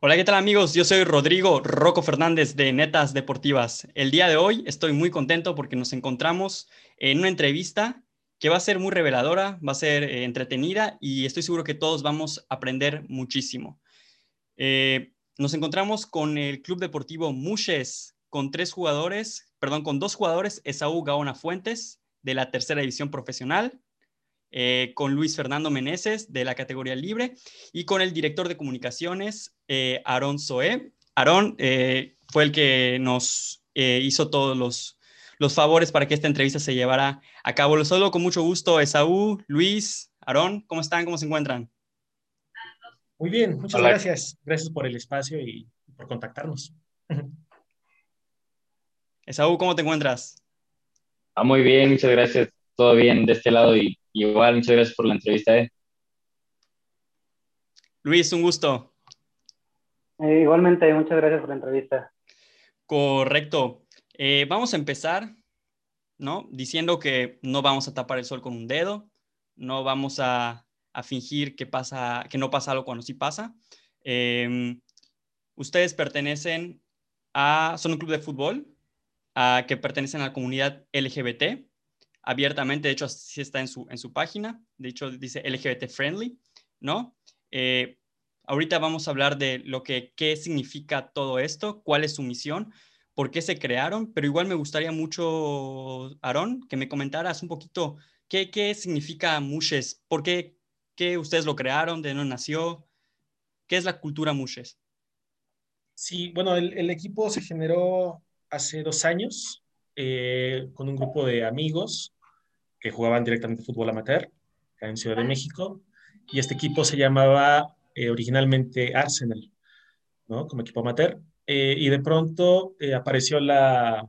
Hola, ¿qué tal amigos? Yo soy Rodrigo Rocco Fernández de Netas Deportivas. El día de hoy estoy muy contento porque nos encontramos en una entrevista que va a ser muy reveladora, va a ser eh, entretenida y estoy seguro que todos vamos a aprender muchísimo. Eh, nos encontramos con el Club Deportivo Mushes, con tres jugadores, perdón, con dos jugadores, Esaú Gaona Fuentes, de la tercera división profesional, eh, con Luis Fernando Meneses de la categoría libre y con el director de comunicaciones, eh, Aarón Soe. Aarón eh, fue el que nos hizo todos los, los favores para que esta entrevista se llevara a cabo. Los saludo con mucho gusto, Esaú, Luis, Aarón, ¿cómo están? ¿Cómo se encuentran? Muy bien, muchas gracias. Gracias por el espacio y por contactarnos. Esaú, ¿cómo te encuentras? Ah, muy bien, muchas gracias. Todo bien de este lado y igual, muchas gracias por la entrevista. Eh. Luis, un gusto. Eh, igualmente, muchas gracias por la entrevista. Correcto. Eh, vamos a empezar, ¿no? Diciendo que no vamos a tapar el sol con un dedo, no vamos a, fingir que, pasa, que no pasa algo cuando sí pasa. Em, ustedes pertenecen a, son un club de fútbol, a, que pertenecen a la comunidad LGBT abiertamente, de hecho así está en su, en su página, de hecho dice LGBT friendly, ¿no? Eh, ahorita vamos a hablar de lo que, qué significa todo esto, cuál es su misión, por qué se crearon, pero igual me gustaría mucho, Aarón, que me comentaras un poquito qué, qué significa Mushes, por qué, qué ustedes lo crearon, de dónde nació, qué es la cultura Mushes. Sí, bueno, el, el equipo se generó hace dos años eh, con un grupo de amigos que jugaban directamente fútbol amateur, en Ciudad de México, y este equipo se llamaba eh, originalmente Arsenal, ¿no? Como equipo amateur, eh, y de pronto eh, apareció la,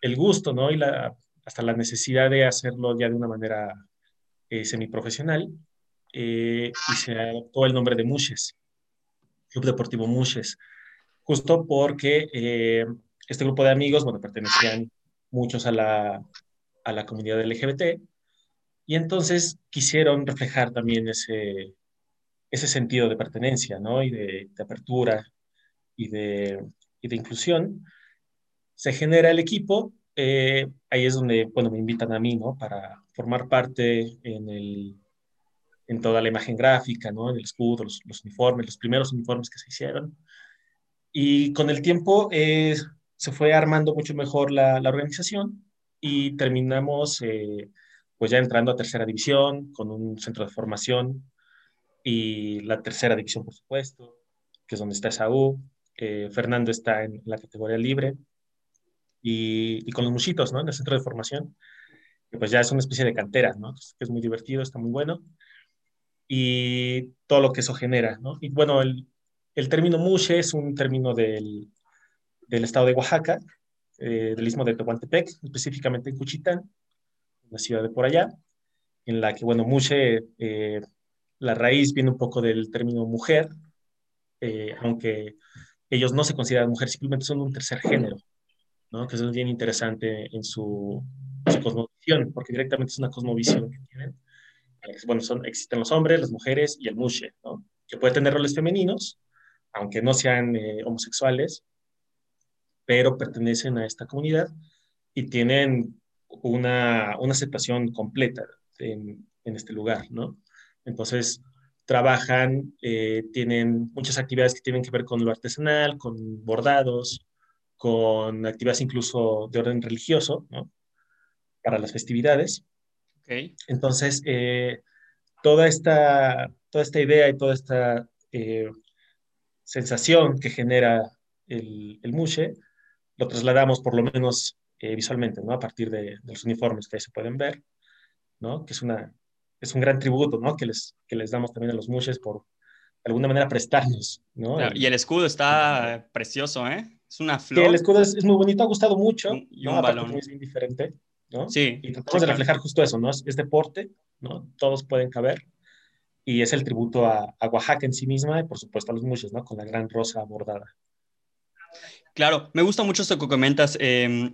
el gusto, ¿no? Y la, hasta la necesidad de hacerlo ya de una manera semiprofesional, y se adoptó el nombre de Mushes, Club Deportivo Mushes, justo porque este grupo de amigos, bueno, pertenecían muchos a la, a la comunidad LGBT y entonces quisieron reflejar también ese, ese sentido de pertenencia, ¿no? Y de, apertura y de, y de, inclusión. Se genera el equipo, eh, ahí es donde, bueno, me invitan a mí, ¿no? Para formar parte en, el, en toda la imagen gráfica, ¿no? En el escudo, los, uniformes, los primeros uniformes que se hicieron. Y con el tiempo eh, se fue armando mucho mejor la, la organización y terminamos eh, pues ya entrando a tercera división con un centro de formación y la tercera división, por supuesto, que es donde está Saúl. Eh, Fernando está en la categoría libre y, y, con los muchitos, ¿no? En el centro de formación, que pues ya es una especie de cantera, ¿no? Que es muy divertido, está muy bueno. Y todo lo que eso genera, ¿no? Y bueno, el, el término mushe es un término del, del estado de Oaxaca, eh, del istmo de Tehuantepec, específicamente en Cuchitán, una ciudad de por allá, en la que, bueno, Mushe, eh, la raíz viene un poco del término mujer, eh, aunque ellos no se consideran mujer, simplemente son un tercer género, ¿no? que es bien interesante en su, cosmovisión, porque directamente es una cosmovisión que tienen. Bueno, existen los hombres, las mujeres y el mushe, ¿no? que puede tener roles femeninos, aunque no sean homosexuales, pero pertenecen a esta comunidad y tienen una, una aceptación completa en, en, este lugar, ¿no? Entonces, trabajan, eh, tienen muchas actividades que tienen que ver con lo artesanal, con bordados, con actividades incluso de orden religioso, ¿no? Para las festividades. Okay. Entonces, eh, toda, esta, toda esta idea y toda esta eh, sensación que genera el, el mushe lo trasladamos por lo menos eh, visualmente, ¿no? A partir de, los uniformes que ahí se pueden ver, ¿no? Que es, una, es un gran tributo, ¿no? Que les, que les damos también a los mushes por, de alguna manera, prestarnos, ¿no? y el escudo está precioso, ¿eh? Es una flor. el escudo es, muy bonito, ha gustado mucho. Y un balón. Es bien diferente, ¿no? Sí. Y tratamos de reflejar justo eso, ¿no? Es, deporte, ¿no? Todos pueden caber. Y es el tributo a, a, Oaxaca en sí misma y, por supuesto, a los mushes, ¿no? Con la gran rosa bordada. Claro, me gusta mucho esto que comentas, eh,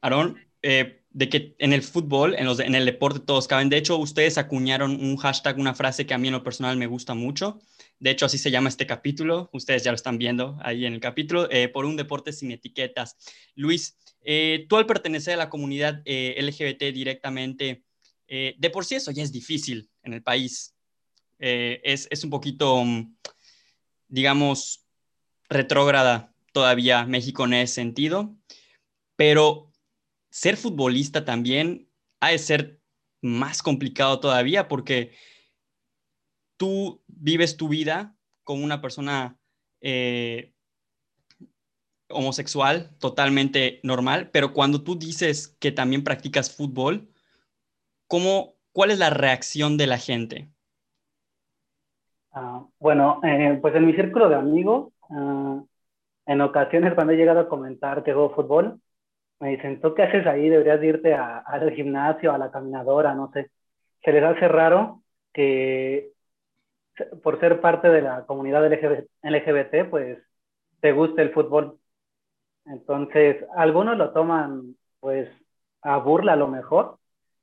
Aarón, eh, de que en el fútbol, en, los, en el deporte todos caben. De hecho, ustedes acuñaron un hashtag, una frase que a mí en lo personal me gusta mucho. De hecho, así se llama este capítulo. Ustedes ya lo están viendo ahí en el capítulo, eh, por un deporte sin etiquetas. Luis, eh, tú al pertenecer a la comunidad LGBT directamente, de por sí eso ya es difícil en el país. Es, es, un poquito, digamos, retrógrada todavía México en ese sentido, pero ser futbolista también ha de ser más complicado todavía porque tú vives tu vida como una persona eh, homosexual totalmente normal, pero cuando tú dices que también practicas fútbol, ¿cómo, ¿cuál es la reacción de la gente? Ah, bueno, eh, pues en mi círculo de amigos, ah, en ocasiones cuando he llegado a comentar que juego fútbol, me dicen, ¿tú qué haces ahí? Deberías irte al gimnasio, a la caminadora, no sé. Se les hace raro que por ser parte de la comunidad LGBT, pues te guste el fútbol. Entonces, algunos lo toman pues a burla a lo mejor,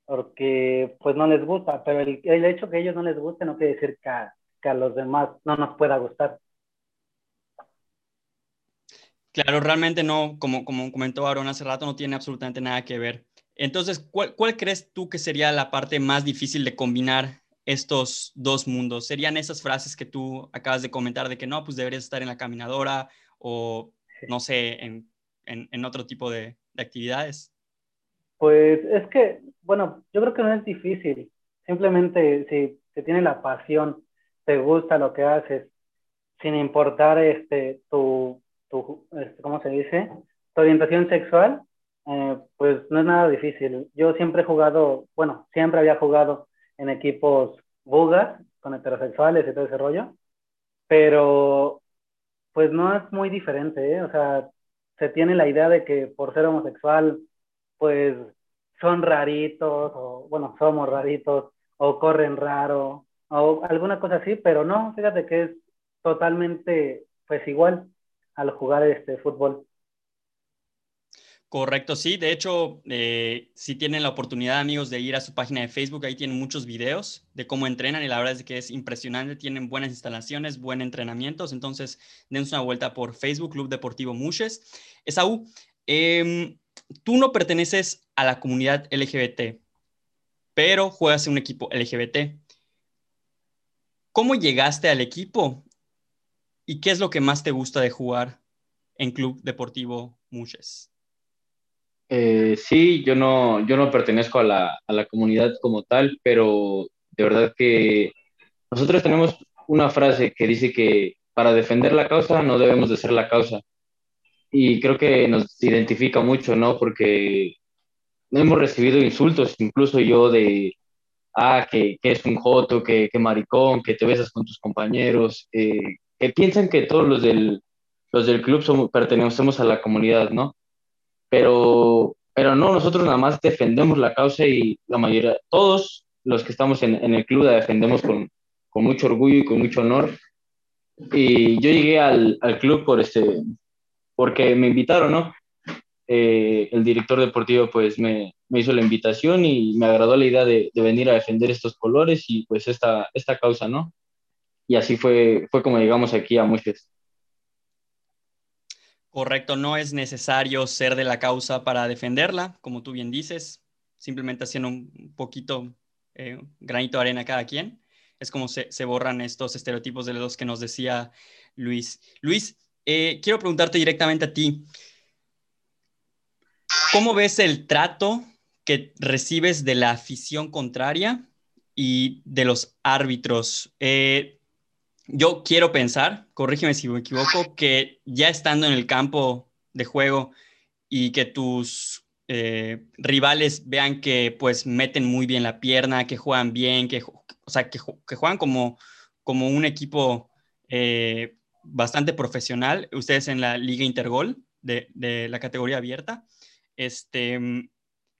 porque pues no les gusta, pero el, hecho que a ellos no les guste no quiere decir que que a los demás no nos pueda gustar. Claro, realmente no, como, como comentó Aaron hace rato, no tiene absolutamente nada que ver. Entonces, ¿cuál, crees tú que sería la parte más difícil de combinar estos dos mundos? ¿Serían esas frases que tú acabas de comentar de que no, pues deberías estar en la caminadora o, no sé, en, otro tipo de, de actividades? Pues es que, bueno, yo creo que no es difícil. Simplemente si te tiene la pasión, te gusta lo que haces, sin importar este, tu, tu, este, ¿cómo se dice? Tu orientación sexual, eh, pues no es nada difícil. Yo siempre he jugado, bueno, siempre había jugado en equipos bugas, con heterosexuales y todo ese rollo, pero pues no es muy diferente, ¿eh? O sea, se tiene la idea de que por ser homosexual, pues son raritos, o bueno, somos raritos, o corren raro, o alguna cosa así, pero no, fíjate que es totalmente, pues igual al jugar este fútbol. Correcto, sí. De hecho, eh, si tienen la oportunidad, amigos, de ir a su página de Facebook, ahí tienen muchos videos de cómo entrenan y la verdad es que es impresionante. Tienen buenas instalaciones, buen entrenamientos. Entonces, dense una vuelta por Facebook, Club Deportivo Muches. Esaú, em, tú no perteneces a la comunidad LGBT, pero juegas en un equipo LGBT. ¿Cómo llegaste al equipo? ¿Y qué es lo que más te gusta de jugar en Club Deportivo Muches? Eh, sí, yo no, yo no pertenezco a la, a la comunidad como tal, pero de verdad que nosotros tenemos una frase que dice que para defender la causa no debemos de ser la causa. Y creo que nos identifica mucho, ¿no? Porque hemos recibido insultos, incluso yo de, ah, que, que es un joto, que, que, maricón, que te besas con tus compañeros, eh, que piensan que todos los del, los del club pertenecemos a la comunidad, ¿no? Pero, pero no, nosotros nada más defendemos la causa y la mayoría, todos los que estamos en, en el club la defendemos con, con, mucho orgullo y con mucho honor. Y yo llegué al, al club por este, porque me invitaron, ¿no? Eh, el director deportivo pues me, me, hizo la invitación y me agradó la idea de, de, venir a defender estos colores y pues esta, esta causa, ¿no? Y así fue, fue como llegamos aquí a Muches. Correcto, no es necesario ser de la causa para defenderla, como tú bien dices, simplemente haciendo un poquito eh, granito de arena cada quien. Es como se, se, borran estos estereotipos de los que nos decía Luis. Luis, eh, quiero preguntarte directamente a ti, ¿cómo ves el trato que recibes de la afición contraria y de los árbitros? Eh, yo quiero pensar, corrígeme si me equivoco, que ya estando en el campo de juego y que tus eh, rivales vean que pues meten muy bien la pierna, que juegan bien, que, o sea, que, juegan como, como un equipo eh, bastante profesional, ustedes en la Liga Intergol de, de la categoría abierta, este,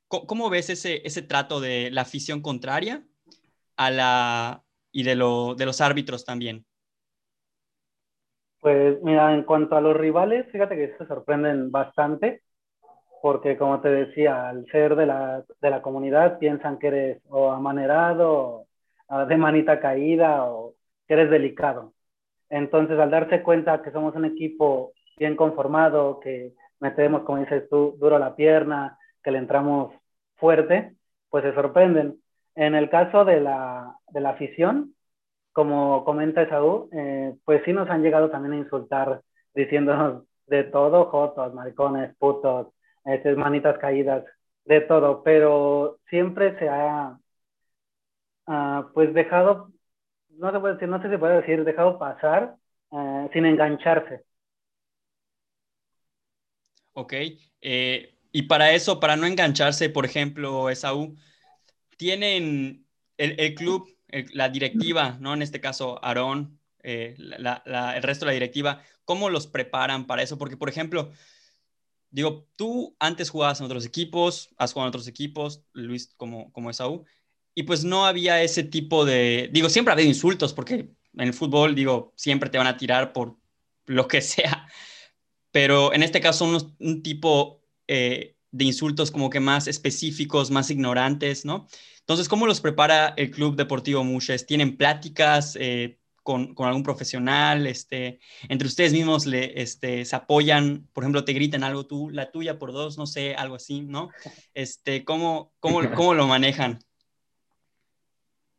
¿cómo, ves ese, ese trato de la afición contraria a la, y de, lo, de los árbitros también? Pues mira, en cuanto a los rivales, fíjate que se sorprenden bastante porque como te decía, al ser de la, de la comunidad piensan que eres o amanerado, o de manita caída, o que eres delicado. Entonces, al darse cuenta que somos un equipo bien conformado, que metemos, como dices tú, duro la pierna, que le entramos fuerte, pues se sorprenden. En el caso de la, de la afición, como comenta Esaú, eh, pues sí nos han llegado también a insultar diciéndonos de todo, jotos, maricones, putos, este, manitas caídas, de todo, pero siempre se ha, uh, pues dejado, no se puede decir, no sé si puede decir, dejado pasar uh, sin engancharse. Ok, eh, y para eso, para no engancharse, por ejemplo, Esaú, tienen el, el club, el, la directiva, ¿no? En este caso, Aarón, eh, el resto de la directiva, ¿cómo los preparan para eso? Porque, por ejemplo, digo, tú antes jugabas en otros equipos, has jugado en otros equipos, Luis como, como Esaú, y pues no había ese tipo de, digo, siempre ha habido insultos, porque en el fútbol, digo, siempre te van a tirar por lo que sea, pero en este caso son un tipo eh, de insultos como que más específicos, más ignorantes, ¿no? Entonces, ¿cómo los prepara el Club Deportivo Muches? ¿Tienen pláticas? Eh, con, con, algún profesional, este, entre ustedes mismos le, este, se apoyan, por ejemplo, te gritan algo tú, la tuya por dos, no sé, algo así, ¿no? Este, ¿cómo, cómo, cómo lo manejan?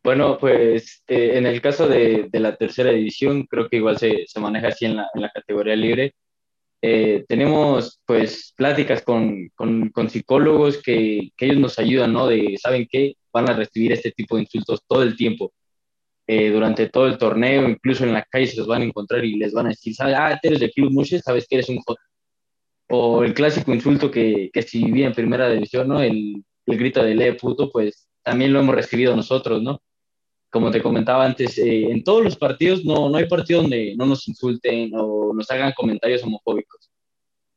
Bueno, pues eh, en el caso de, de, la tercera división, creo que igual se, se maneja así en la, en la categoría libre. Eh, tenemos pues pláticas con, con, con psicólogos que, que, ellos nos ayudan, ¿no? De, ¿saben qué? Van a recibir este tipo de insultos todo el tiempo eh, durante todo el torneo, incluso en la calle se los van a encontrar y les van a decir, ¿sabes? Ah, eres de Club Mushes, sabes que eres un J. O el clásico insulto que, que si vi en primera división, ¿no? El, el grito de lee puto, pues también lo hemos recibido nosotros, ¿no? Como te comentaba antes, eh, en todos los partidos no, no hay partido donde no nos insulten o nos hagan comentarios homofóbicos.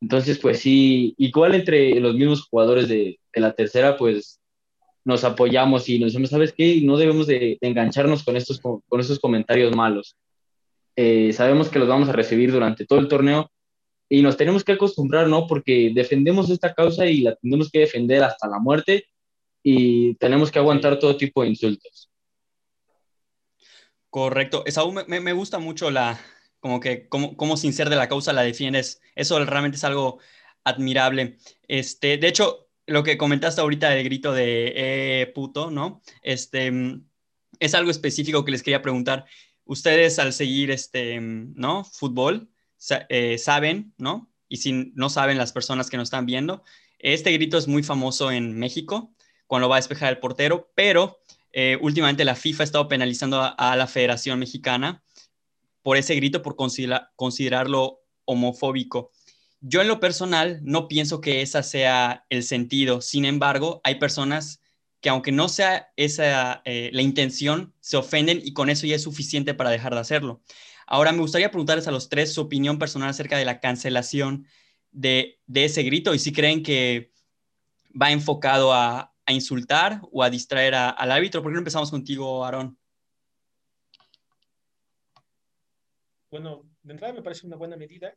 Entonces, pues sí, igual entre los mismos jugadores de, de la tercera, pues nos apoyamos y nos decimos, ¿sabes qué? No debemos de, de engancharnos con estos, con, con estos comentarios malos. Eh, sabemos que los vamos a recibir durante todo el torneo y nos tenemos que acostumbrar, ¿no? Porque defendemos esta causa y la tenemos que defender hasta la muerte y tenemos que aguantar todo tipo de insultos. Correcto. Esaú, me, me gusta mucho la, como que, cómo, cómo sin ser de la causa la defiendes. Eso realmente es algo admirable. Este, de hecho, lo que comentaste ahorita del grito de eh, puto, ¿no? Este, es algo específico que les quería preguntar. Ustedes al seguir este, ¿no? Fútbol, eh, saben, ¿no? Y si no saben las personas que nos están viendo, este grito es muy famoso en México cuando va a despejar el portero, pero eh, últimamente la FIFA ha estado penalizando a, la Federación Mexicana por ese grito, por considera considerarlo homofóbico. Yo en lo personal no pienso que esa sea el sentido. Sin embargo, hay personas que aunque no sea esa eh, la intención, se ofenden y con eso ya es suficiente para dejar de hacerlo. Ahora me gustaría preguntarles a los tres su opinión personal acerca de la cancelación de ese grito y si creen que va enfocado a, a insultar o a distraer al árbitro. ¿Por qué no empezamos contigo, Aarón? Bueno, de entrada me parece una buena medida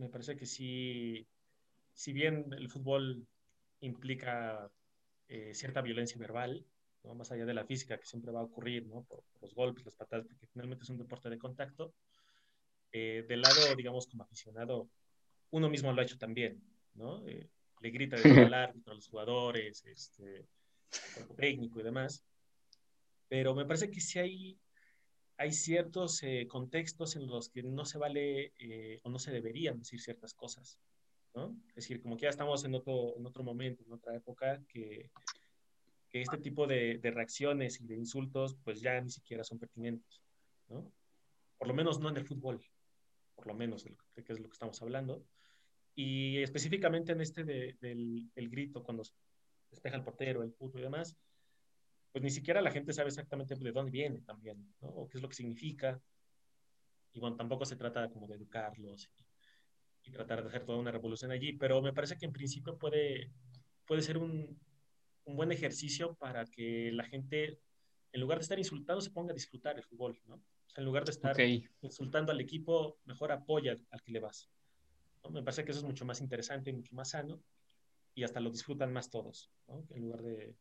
me parece que sí, si bien el fútbol implica eh, cierta violencia verbal, ¿no? más allá de la física que siempre va a ocurrir ¿no? por, por los golpes, las patadas, porque finalmente es un deporte de contacto, eh, del lado, digamos, como aficionado, uno mismo lo ha hecho también, ¿no? Eh, le grita al árbitro, a los jugadores, este, al técnico y demás. Pero me parece que sí hay hay ciertos eh, contextos en los que no se vale eh, o no se deberían decir ciertas cosas, ¿no? Es decir, como que ya estamos en otro, en otro momento, en otra época, que, que este tipo de, de, reacciones y de insultos pues ya ni siquiera son pertinentes, ¿no? Por lo menos no en el fútbol, por lo menos, de que es lo que estamos hablando. Y específicamente en este de, del el grito, cuando despeja el portero, el puto y demás, pues ni siquiera la gente sabe exactamente de dónde viene también, ¿no? O qué es lo que significa. Y bueno, tampoco se trata como de educarlos y, y tratar de hacer toda una revolución allí, pero me parece que en principio puede, puede ser un, un, buen ejercicio para que la gente, en lugar de estar insultando, se ponga a disfrutar el fútbol, ¿no? O sea, en lugar de estar okay. insultando al equipo, mejor apoya al que le vas. Me parece que eso es mucho más interesante y mucho más sano. y hasta lo disfrutan más todos, ¿no? En lugar de,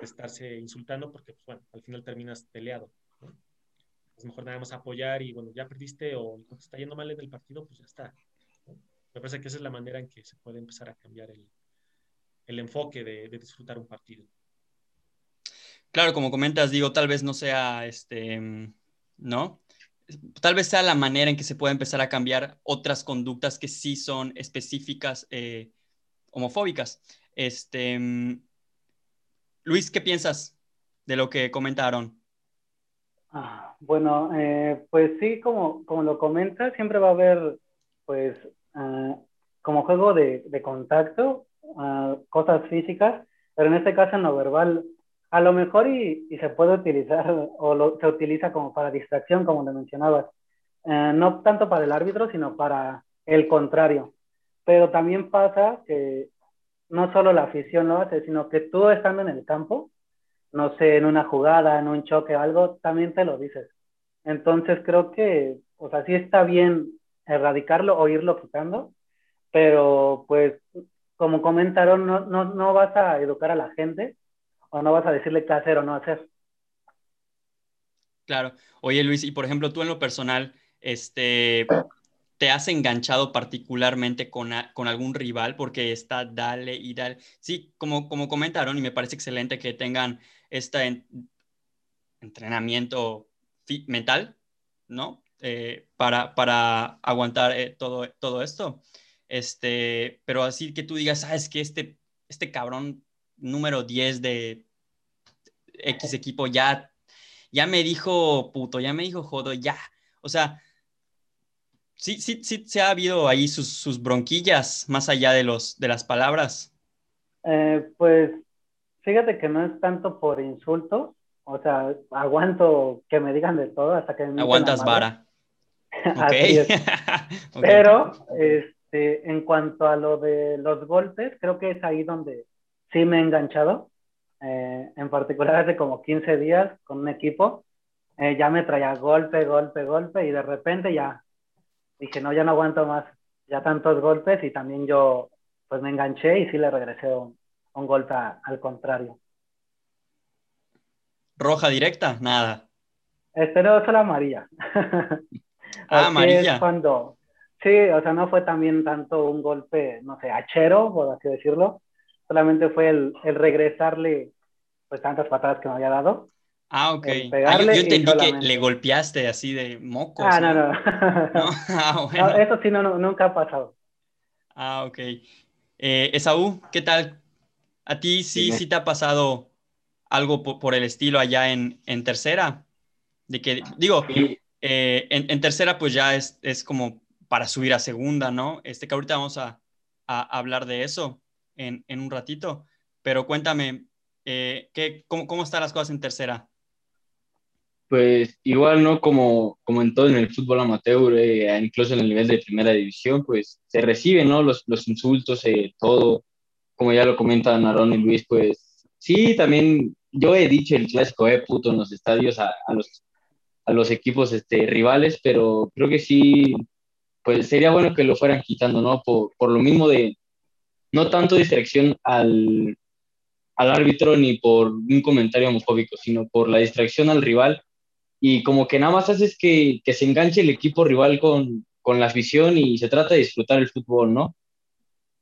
estarse insultando porque, pues, bueno, al final terminas peleado. Es mejor nada más apoyar y, bueno, ya perdiste o te está yendo mal en el partido, pues ya está. Me parece que esa es la manera en que se puede empezar a cambiar el, el enfoque de, de disfrutar un partido. Claro, como comentas, digo, tal vez no sea, este, ¿no? Tal vez sea la manera en que se puede empezar a cambiar otras conductas que sí son específicas eh, homofóbicas. Este, Luis, ¿qué piensas de lo que comentaron? Ah, bueno, eh, pues sí, como, como lo comenta, siempre va a haber, pues, ah, como juego de, de contacto, ah, cosas físicas, pero en este caso en lo verbal a lo mejor y, se puede utilizar o se utiliza como para distracción, como le mencionabas. Eh, no tanto para el árbitro, sino para el contrario. Pero también pasa que no solo la afición lo hace, sino que tú estando en el campo, no sé, en una jugada, en un choque o algo, también te lo dices. Entonces creo que, o sea, sí está bien erradicarlo o irlo quitando, pero pues como comentaron, no, no, no vas a educar a la gente, o no vas a decirle qué hacer o no hacer. Claro. Oye, Luis, y por ejemplo, tú en lo personal, este, ¿te has enganchado particularmente con, con algún rival? Porque está dale y dale. Sí, como, como comentaron, y me parece excelente que tengan este entrenamiento mental, ¿no? Eh, para, para aguantar eh, todo, todo esto. Este, pero así que tú digas, sabes que este, este cabrón número 10 de X equipo ya, ya me dijo puto, ya me dijo jodo, ya. O sea, sí, sí, sí, se ha habido ahí sus, bronquillas más allá de, los, de las palabras. Eh, pues fíjate que no es tanto por insulto, o sea, aguanto que me digan de todo hasta que me Aguantas vara. Pero este, en cuanto a lo de los golpes, creo que es ahí donde sí me he enganchado. Eh, en particular hace como 15 días con un equipo, eh, ya me traía golpe, golpe, golpe y de repente ya dije, no, ya no aguanto más, ya tantos golpes y también yo pues me enganché y sí le regresé un, golpe al contrario. ¿Roja directa? Nada. Este no, solo amarilla. ah, amarilla. cuando, sí, o sea, no fue también tanto un golpe, no sé, hachero, por así decirlo, solamente fue el, el regresarle pues tantas patadas que me había dado. Ah, ok. Ah, yo, entendí que le golpeaste así de mocos. Ah, no, no. Ah, bueno. eso sí, no, nunca ha pasado. Ah, ok. Eh, Esaú, ¿qué tal? ¿A ti sí, sí, te ha pasado algo por, el estilo allá en, en, tercera? De que, digo, eh, en, en, tercera pues ya es, es, como para subir a segunda, ¿no? Este que ahorita vamos a, a hablar de eso en, en un ratito. Pero cuéntame, eh, ¿qué, cómo, están las cosas en tercera? Pues igual, ¿no? Como, como en todo en el fútbol amateur, eh, incluso en el nivel de primera división, pues se reciben, ¿no? Los, los insultos, eh, todo, como ya lo comentan Aaron y Luis, pues sí, también yo he dicho el clásico, eh, puto, en los estadios a, a los, a los equipos este, rivales, pero creo que sí, pues sería bueno que lo fueran quitando, ¿no? Por, por lo mismo de, no tanto distracción al, al árbitro ni por un comentario homofóbico, sino por la distracción al rival y como que nada más haces que, que se enganche el equipo rival con, con, la afición y se trata de disfrutar el fútbol, ¿no?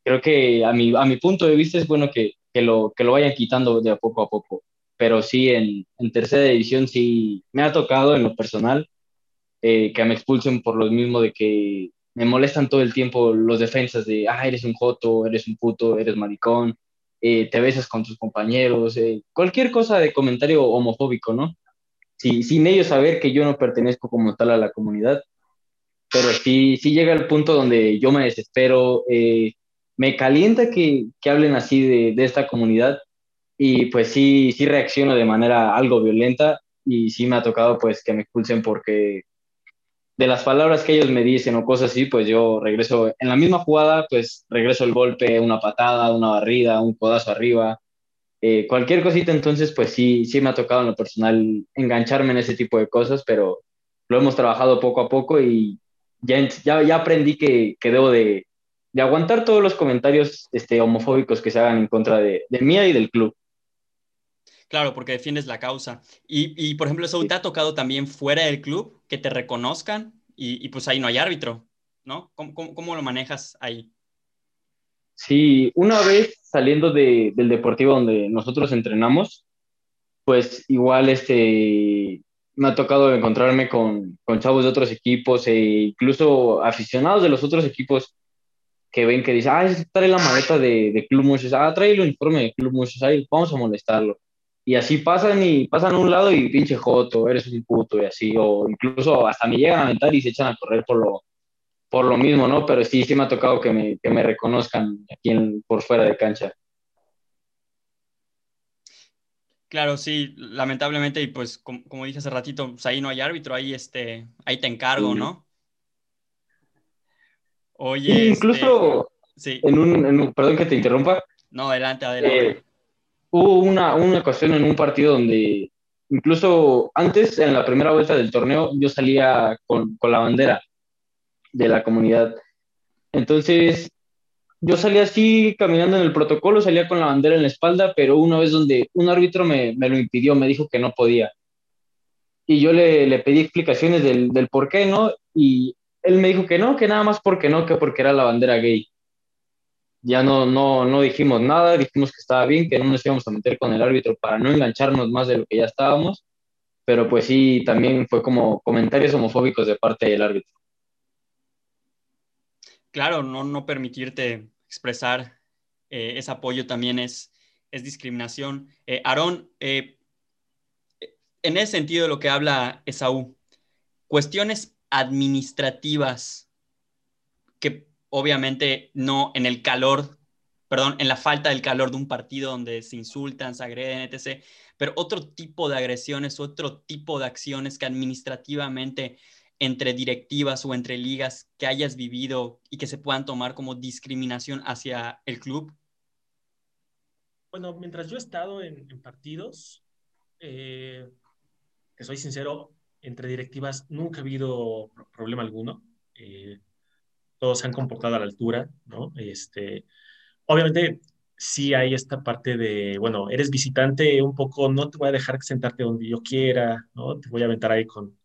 Creo que a mi, a mi punto de vista es bueno que, que, lo, que lo vayan quitando de a poco a poco, pero sí en, tercera división sí me ha tocado en lo personal eh, que me expulsen por lo mismo de que me molestan todo el tiempo los defensas de, ah, eres un joto, eres un puto, eres maricón, eh, te besas con tus compañeros, eh, cualquier cosa de comentario homofóbico, ¿no? Sí, sin ellos saber que yo no pertenezco como tal a la comunidad, pero sí, sí llega el punto donde yo me desespero, eh, me calienta que, que hablen así de, de, esta comunidad y pues sí, sí reacciono de manera algo violenta y sí me ha tocado pues que me expulsen porque de las palabras que ellos me dicen o cosas así, pues yo regreso en la misma jugada, pues regreso el golpe, una patada, una barrida, un codazo arriba, eh, cualquier cosita, entonces pues sí, sí me ha tocado en lo personal engancharme en ese tipo de cosas, pero lo hemos trabajado poco a poco y ya, ya, ya aprendí que, que debo de, de aguantar todos los comentarios este, homofóbicos que se hagan en contra de, de mía y del club. Claro, porque defiendes la causa. Y, y por ejemplo, eso te ha tocado también fuera del club, que te reconozcan y, y pues ahí no hay árbitro, ¿no? ¿Cómo, cómo, cómo lo manejas ahí? Sí, una vez saliendo de, del deportivo donde nosotros entrenamos, pues igual este, me ha tocado encontrarme con, con chavos de otros equipos e incluso aficionados de los otros equipos que ven que dicen, ah, trae la maleta de, de Club Muchos, ah, trae el uniforme de Club Muchos, ahí vamos a molestarlo. Y así pasan y pasan a un lado y pinche joto, eres un puto y así, o incluso hasta me llegan a aventar y se echan a correr por lo, por lo mismo, ¿no? Pero sí, sí me ha tocado que me, que me reconozcan aquí en, por fuera de cancha. Claro, sí, lamentablemente, y pues como, como dije hace ratito, pues ahí no hay árbitro, ahí, este, ahí te encargo, ¿no? Oye. Sí, incluso este, sí. En, un, en, un, perdón que te interrumpa. No, adelante, adelante. Eh, hubo una, una ocasión en un partido donde incluso antes, en la primera vuelta del torneo, yo salía con, con la bandera de la comunidad. Entonces, yo salía así caminando en el protocolo, salía con la bandera en la espalda, pero una vez donde un árbitro me, me lo impidió, me dijo que no podía. Y yo le, le pedí explicaciones del, del, por qué, ¿no? Y él me dijo que no, que nada más porque no, que porque era la bandera gay. Ya no, no, no dijimos nada, dijimos que estaba bien, que no nos íbamos a meter con el árbitro para no engancharnos más de lo que ya estábamos, pero pues sí, también fue como comentarios homofóbicos de parte del árbitro. Claro, no, no permitirte expresar eh, ese apoyo también es, es discriminación. Eh, Aarón, eh, en ese sentido de lo que habla Esaú, cuestiones administrativas obviamente no en el calor, perdón, en la falta del calor de un partido donde se insultan, se agreden, etc., pero otro tipo de agresiones, otro tipo de acciones que administrativamente entre directivas o entre ligas que hayas vivido y que se puedan tomar como discriminación hacia el club? Bueno, mientras yo he estado en, partidos, eh, que soy sincero, entre directivas nunca ha habido problema alguno. Eh, todos se han comportado a la altura, ¿no? Este, obviamente, sí hay esta parte de, bueno, eres visitante un poco, no te voy a dejar sentarte donde yo quiera, ¿no? Te voy a aventar ahí con,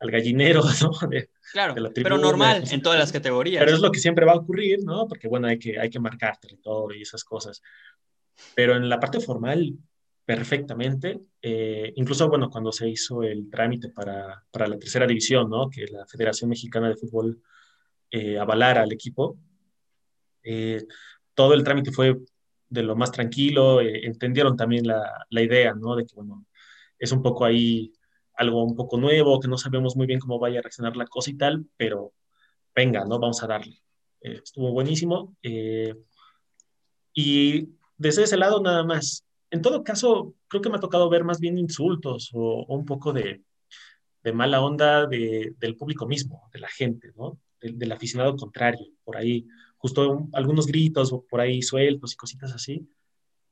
al gallinero, ¿no? De, claro, de la tribuna, pero normal en todas las categorías. Pero es lo que siempre va a ocurrir, ¿no? Porque, bueno, hay que, hay que marcar territorio y esas cosas. Pero en la parte formal, perfectamente. Eh, incluso, bueno, cuando se hizo el trámite para, para, la tercera división, ¿no? Que la Federación Mexicana de Fútbol eh, avalara al equipo. Eh, todo el trámite fue de lo más tranquilo. Eh, entendieron también la, la idea, ¿no? De que, bueno, es un poco ahí algo un poco nuevo, que no sabemos muy bien cómo vaya a reaccionar la cosa y tal, pero venga, ¿no? Vamos a darle. Eh, estuvo buenísimo. Eh, y desde ese lado nada más. En todo caso, creo que me ha tocado ver más bien insultos o, o un poco de, de mala onda de, del público mismo, de la gente, ¿no? Del, del aficionado contrario, por ahí, justo un, algunos gritos por ahí sueltos y cositas así,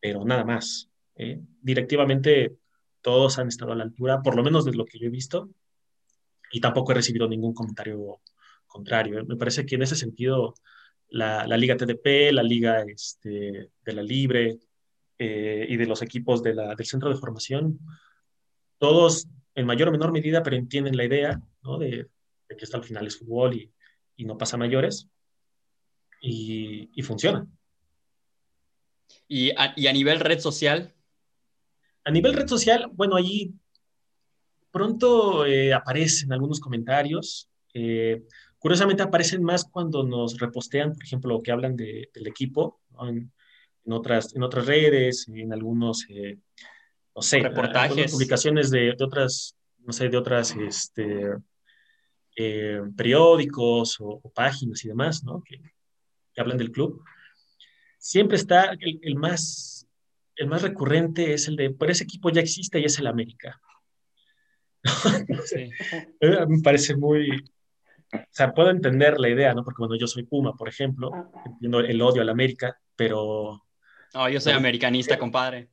pero nada más. ¿eh? Directivamente todos han estado a la altura, por lo menos de lo que yo he visto, y tampoco he recibido ningún comentario contrario. Me parece que en ese sentido la, la Liga TDP, la Liga este, de la Libre eh, y de los equipos de la, del centro de formación, todos en mayor o menor medida, pero entienden la idea ¿no? de, de, que esto al final es fútbol y, y no pasa mayores, y, y funciona. ¿Y a, ¿Y a nivel red social? A nivel red social, bueno, allí pronto eh, aparecen algunos comentarios. Eh, curiosamente aparecen más cuando nos repostean, por ejemplo, que hablan de, del equipo, ¿no? en, en, otras, en otras redes, en algunos, eh, no sé, reportajes, publicaciones de, de, otras, no sé, de otras, este, eh, periódicos o, o, páginas y demás, ¿no? Que, que, hablan del club. Siempre está el, el más el más recurrente es el de, por ese equipo ya existe y es el América. sí. Me parece muy, o sea, puedo entender la idea, ¿no? Porque bueno, yo soy Puma, por ejemplo, entiendo el odio al América, pero... No, yo soy americanista, compadre.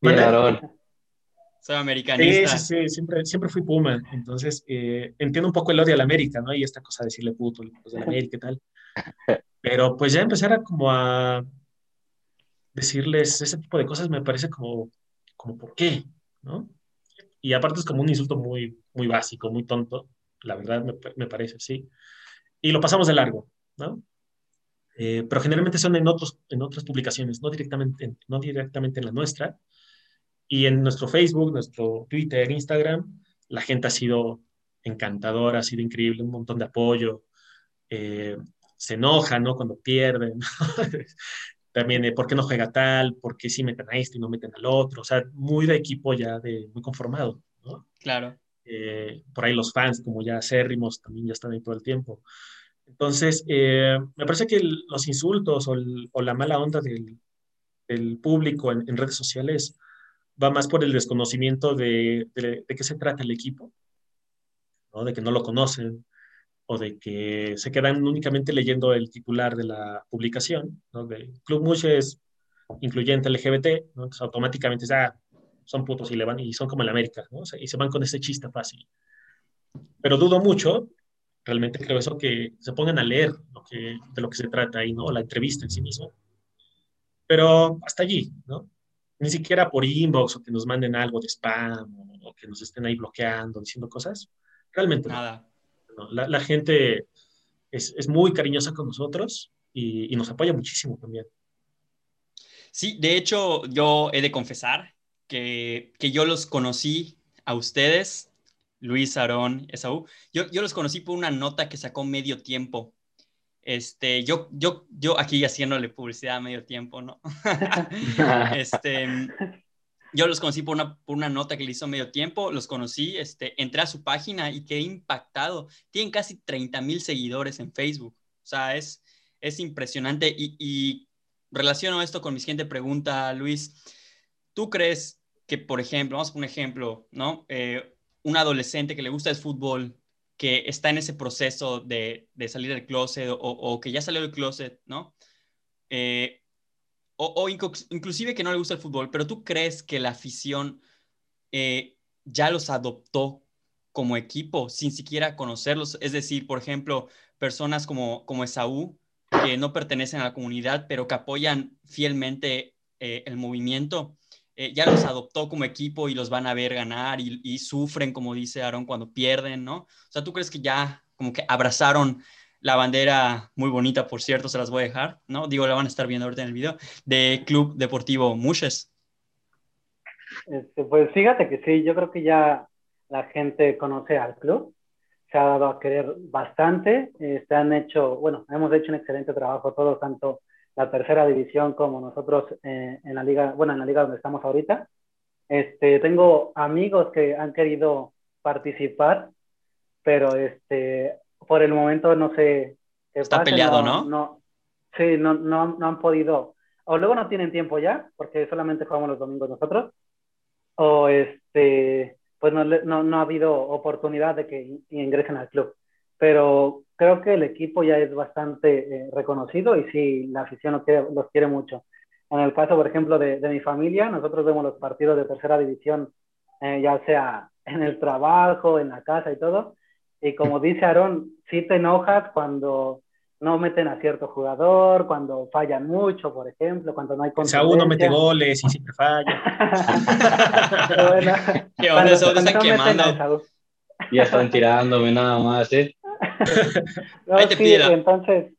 Claro. Soy americanista. Sí, sí, sí, siempre, siempre fui Puma, entonces eh, entiendo un poco el odio al América, ¿no? Y esta cosa de decirle puto, los del América y tal. Pero pues ya empezar a como a decirles ese tipo de cosas me parece como, como ¿por qué? ¿No? Y aparte es como un insulto muy, muy básico, muy tonto, la verdad me, me parece, sí. Y lo pasamos de largo, ¿no? Eh, pero generalmente son en, otros, en otras publicaciones, no directamente, no directamente en la nuestra. Y en nuestro Facebook, nuestro Twitter, Instagram, la gente ha sido encantadora, ha sido increíble, un montón de apoyo. Eh, se enoja, ¿no? Cuando pierden. También, eh, ¿por qué no juega tal? ¿Por qué sí meten a este y no meten al otro? O sea, muy de equipo ya de, muy conformado, ¿no? Claro. por ahí los fans, como ya acérrimos, también ya están ahí todo el tiempo. Entonces, eh, me parece que los insultos o, la mala onda del, público en, redes sociales va más por el desconocimiento de, de, qué se trata el equipo, ¿no? de que no lo conocen o de que se quedan únicamente leyendo el titular de la publicación, ¿no? de Club Muches incluyente LGBT, ¿no? Entonces, automáticamente ah, son putos y, le van, y son como el América, ¿no? y se van con ese chiste fácil. Pero dudo mucho realmente creo eso, que se pongan a leer lo que, de lo que se trata ahí, ¿no? La entrevista en sí mismo. Pero hasta allí, ¿no? Ni siquiera por inbox o que nos manden algo de spam o, que nos estén ahí bloqueando, diciendo cosas. Realmente nada. No. La, la, gente es, es, muy cariñosa con nosotros y, y nos apoya muchísimo también. Sí, de hecho, yo he de confesar que, que yo los conocí a ustedes Luis, Aarón, Esaú. Yo, yo los conocí por una nota que sacó medio tiempo. Este, yo, yo, yo aquí haciéndole publicidad a medio tiempo, ¿no? este, yo los conocí por una, por una nota que le hizo medio tiempo, los conocí, este, entré a su página y quedé impactado. Tienen casi 30 mil seguidores en Facebook. O sea, es, es impresionante. Y, y relaciono esto con mi siguiente pregunta, Luis. ¿Tú crees que, por ejemplo, vamos a poner un ejemplo, ¿no? Eh, un adolescente que le gusta el fútbol, que está en ese proceso de, salir del closet o, que ya salió del closet, ¿no? Eh, o, inclusive que no le gusta el fútbol, pero tú crees que la afición eh, ya los adoptó como equipo sin siquiera conocerlos. Es decir, por ejemplo, personas como, como Esaú, que no pertenecen a la comunidad, pero que apoyan fielmente eh, el movimiento. Eh, ya los adoptó como equipo y los van a ver ganar y, sufren, como dice Aaron, cuando pierden, ¿no? O sea, ¿tú crees que ya como que abrazaron la bandera, muy bonita, por cierto, se las voy a dejar, ¿no? Digo, la van a estar viendo ahorita en el video, de Club Deportivo Mushes. Este, pues fíjate que sí, yo creo que ya la gente conoce al club, se ha dado a querer bastante, eh, se han hecho, bueno, hemos hecho un excelente trabajo todos, tanto la tercera división como nosotros eh, en la liga, bueno, en la liga donde estamos ahorita. Este, tengo amigos que han querido participar, pero este, por el momento no sé Está peleado, ¿no? ¿no? sí, no, no, no han podido, o luego no tienen tiempo ya, porque solamente jugamos los domingos nosotros, o este, pues no, no, no ha habido oportunidad de que ingresen al club. Pero creo que el equipo ya es bastante eh, reconocido y sí, la afición los quiere, los quiere mucho. En el caso, por ejemplo, de, de mi familia, nosotros vemos los partidos de tercera división, eh, ya sea en el trabajo, en la casa y todo. Y como dice Aarón, sí te enojas cuando no meten a cierto jugador, cuando fallan mucho, por ejemplo, cuando no hay consistencia. uno mete goles y siempre falla. bueno, ¿Qué onda? están quemando. Ya están tirándome nada más, ¿eh? entonces,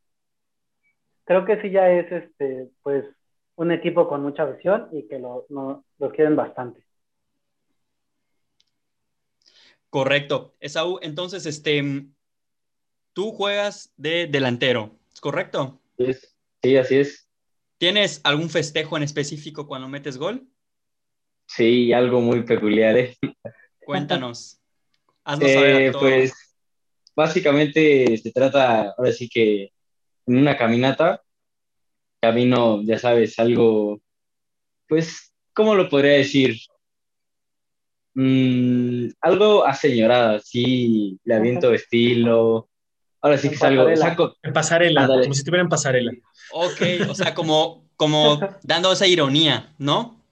creo que sí ya es este, pues, un equipo con mucha visión y que lo, lo quieren bastante. Correcto. Esaú, entonces, este, tú juegas de delantero, ¿es correcto? Sí, así es. ¿Tienes algún festejo en específico cuando metes gol? Sí, algo muy peculiar. ¿eh? Cuéntanos. Haznos saber eh, Pues básicamente se trata, ahora sí que en una caminata, camino, ya sabes, algo, pues, ¿cómo lo podría decir? Mm, algo aseñorada, sí, le aviento estilo. Ahora sí que salgo, saco. En pasarela, como si estuviera en pasarela. Ok, o sea, como, como dando esa ironía, ¿no?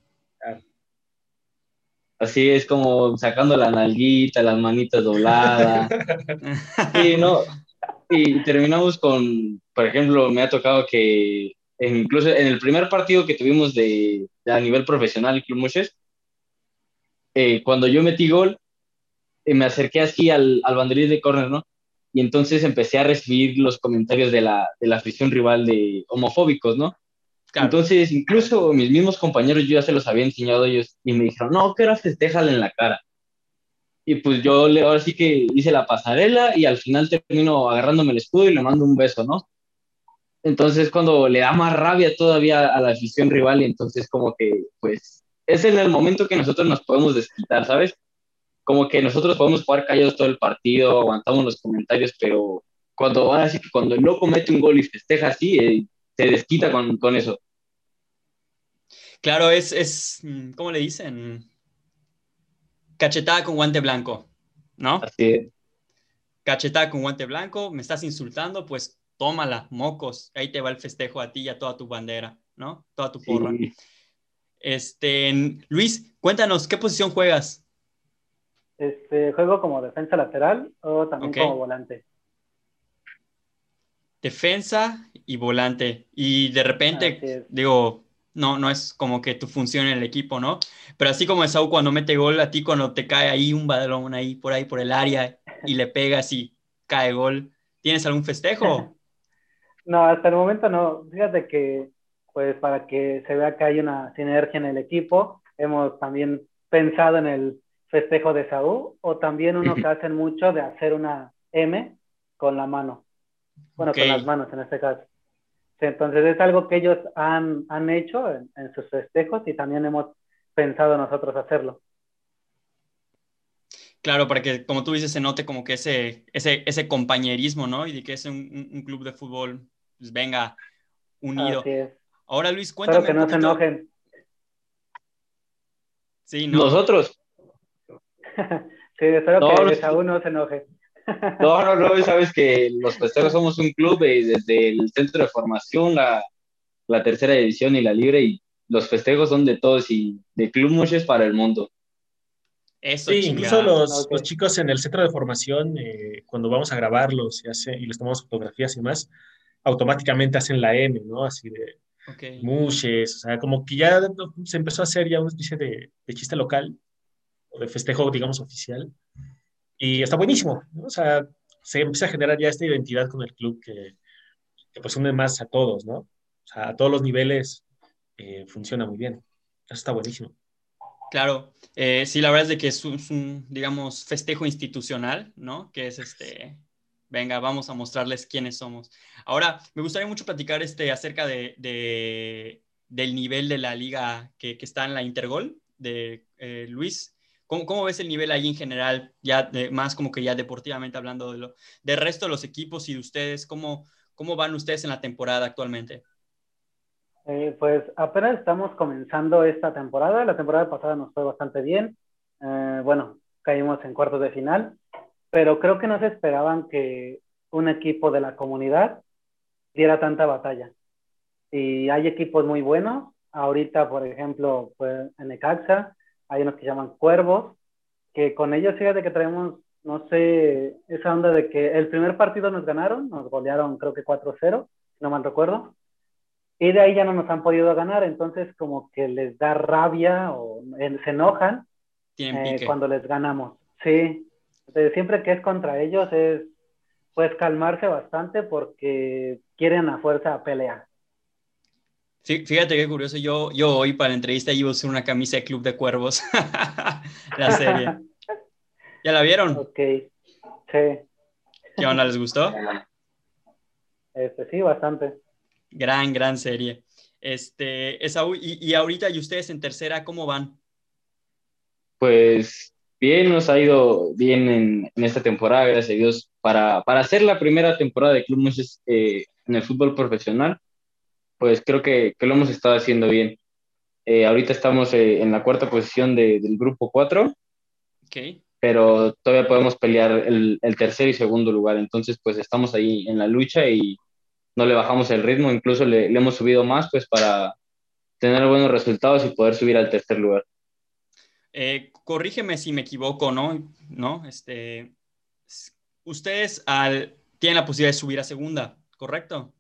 Así es como sacando la nalguita, las manitas dobladas. y, no, y terminamos con, por ejemplo, me ha tocado que incluso en el primer partido que tuvimos de, a nivel profesional, Club Muches, eh, cuando yo metí gol, eh, me acerqué así al, al banderín de córner, ¿no? Y entonces empecé a recibir los comentarios de la, de la afición rival de homofóbicos, ¿no? Entonces, incluso mis mismos compañeros, yo ya se los había enseñado a ellos y me dijeron, no, que era festejale en la cara. Y pues yo ahora sí que hice la pasarela y al final termino agarrándome el escudo y le mando un beso, ¿no? Entonces, cuando le da más rabia todavía a la afición rival, y entonces, como que, pues, es en el momento que nosotros nos podemos desquitar, ¿sabes? Como que nosotros podemos jugar callados todo el partido, aguantamos los comentarios, pero cuando ahora sí que cuando el loco mete un gol y festeja así, eh, se desquita con, con, eso. Claro, es, es, mm, ¿cómo le dicen? Cachetada con guante blanco, ¿no? Así es. Cachetada con guante blanco, me estás insultando, pues tómala, mocos, ahí te va el festejo a ti y a toda tu bandera, ¿no? Toda tu porra. Este, Luis, cuéntanos, ¿qué posición juegas? Este, juego como defensa lateral o también como volante. Defensa y volante. Y de repente, digo, no, no es como que tu función en el equipo, ¿no? Pero así como Esaú cuando mete gol, a ti cuando te cae ahí un balón ahí por ahí por el área y le pegas y cae gol, ¿tienes algún festejo? No, hasta el momento no. Fíjate que, pues, para que se vea que hay una sinergia en el equipo, hemos también pensado en el festejo de Saúl, o también uno que hacen mucho de hacer una M con la mano. Bueno, con las manos en este caso. Entonces es algo que ellos han, han hecho en, en, sus festejos y también hemos pensado nosotros hacerlo. Claro, para que, como tú dices, se note como que ese, ese, ese compañerismo, ¿no? Y de que es un, un club de fútbol pues, venga unido. Ahora, Luis, cuéntame. Espero que no se enojen. Sí, ¿no? Nosotros. sí, espero que Saúl no se enoje. No, no, no, sabes que los festejos somos un club y desde el centro de formación, la, la tercera edición y la libre, y los festejos son de todos y de Club Muches para el mundo. Eso, sí, incluso los, los, chicos en el centro de formación, eh, cuando vamos a grabarlos y, hace, y les tomamos fotografías y más, automáticamente hacen la M, ¿no? Así de okay. mushes, o sea, como que ya se empezó a hacer ya una especie de, de chiste local, o de festejo, digamos, oficial. Y está buenísimo. O sea, se empieza a generar ya esta identidad con el club que, pues une más a todos, ¿no? O sea, a todos los niveles eh, funciona muy bien. Eso está buenísimo. Claro, eh, sí, la verdad es de que es un, digamos, festejo institucional, ¿no? Que es este, venga, vamos a mostrarles quiénes somos. Ahora, me gustaría mucho platicar este, acerca de, de del nivel de la liga que, que, está en la Intergol de eh, Luis. ¿Cómo, ¿Cómo, ves el nivel ahí en general, ya de, más como que ya deportivamente hablando de lo, del resto de los equipos y de ustedes? ¿Cómo, cómo van ustedes en la temporada actualmente? Eh, pues apenas estamos comenzando esta temporada. La temporada pasada nos fue bastante bien. Eh, bueno, caímos en cuartos de final pero creo que no se esperaban que un equipo de la comunidad diera tanta batalla. Y hay equipos muy buenos. Ahorita, por ejemplo, pues, en Ecaxa hay unos que llaman Cuervos, que con ellos fíjate que traemos, no sé, esa onda de que el primer partido nos ganaron, nos golearon creo que 4-0, no mal recuerdo, y de ahí ya no nos han podido ganar, entonces como que les da rabia o se enojan eh, cuando les ganamos. Sí, siempre que es contra ellos es pues calmarse bastante porque quieren a fuerza pelear. Sí, fíjate qué curioso, yo, yo hoy para la entrevista iba a usar una camisa de Club de Cuervos, la serie. ¿Ya la vieron? Ok, sí. ¿Qué onda, les gustó? Este, sí, bastante. Gran, gran serie. Este, esa, y, y ahorita, ¿y ustedes en tercera, cómo van? Pues bien, nos ha ido bien en, en esta temporada, gracias a Dios, para, para hacer la primera temporada de Club eh, en el fútbol profesional, pues creo que, que lo hemos estado haciendo bien. Eh, ahorita estamos eh, en la cuarta posición de, del grupo 4, okay. pero todavía podemos pelear el, el, tercer y segundo lugar, entonces pues estamos ahí en la lucha y no le bajamos el ritmo, incluso le, le hemos subido más pues para tener buenos resultados y poder subir al tercer lugar. Eh, corrígeme si me equivoco, ¿no? ¿No? Este, ustedes al, tienen la posibilidad de subir a segunda, ¿correcto?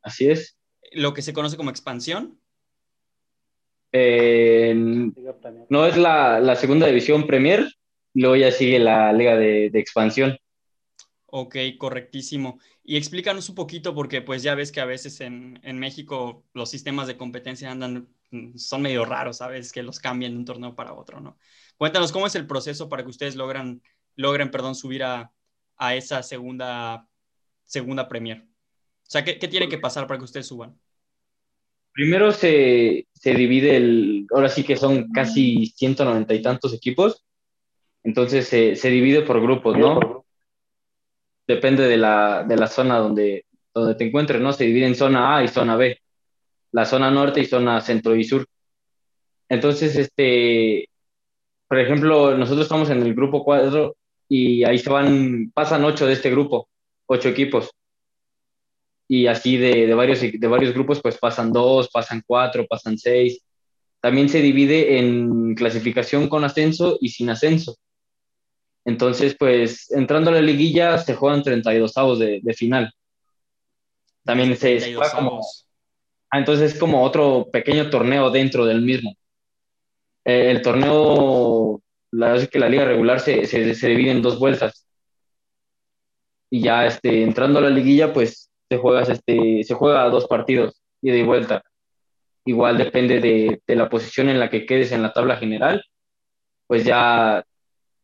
así es. Lo que se conoce como expansión. Eh, no es la, segunda división Premier, luego ya sigue la liga de, expansión. Ok, correctísimo. Y explícanos un poquito, porque pues ya ves que a veces en, en, México los sistemas de competencia andan, son medio raros, ¿sabes? Que los cambian de un torneo para otro, ¿no? Cuéntanos cómo es el proceso para que ustedes logran, logren, perdón, subir a, a esa segunda, segunda Premier. O sea, ¿qué, ¿qué, tiene que pasar para que ustedes suban? Primero se, se, divide el, ahora sí que son casi 190 y tantos equipos, entonces se, se divide por grupos, ¿no? Depende de la, de la zona donde, donde te encuentres, ¿no? Se divide en zona A y zona B, la zona norte y zona centro y sur. Entonces, este, por ejemplo, nosotros estamos en el grupo 4 y ahí se van, pasan ocho de este grupo, ocho equipos. Y así de, de, varios, de varios grupos, pues pasan dos, pasan cuatro, pasan seis. También se divide en clasificación con ascenso y sin ascenso. Entonces, pues entrando a la liguilla se juegan 32 avos de, de final. También se, juega como... Ah, entonces es como otro pequeño torneo dentro del mismo. Eh, el torneo la verdad es que la liga regular se, se, divide en dos vueltas. Y ya este, entrando a la liguilla, pues se juega, este, se juega dos partidos, ida y vuelta. Igual depende de, de, la posición en la que quedes en la tabla general, pues ya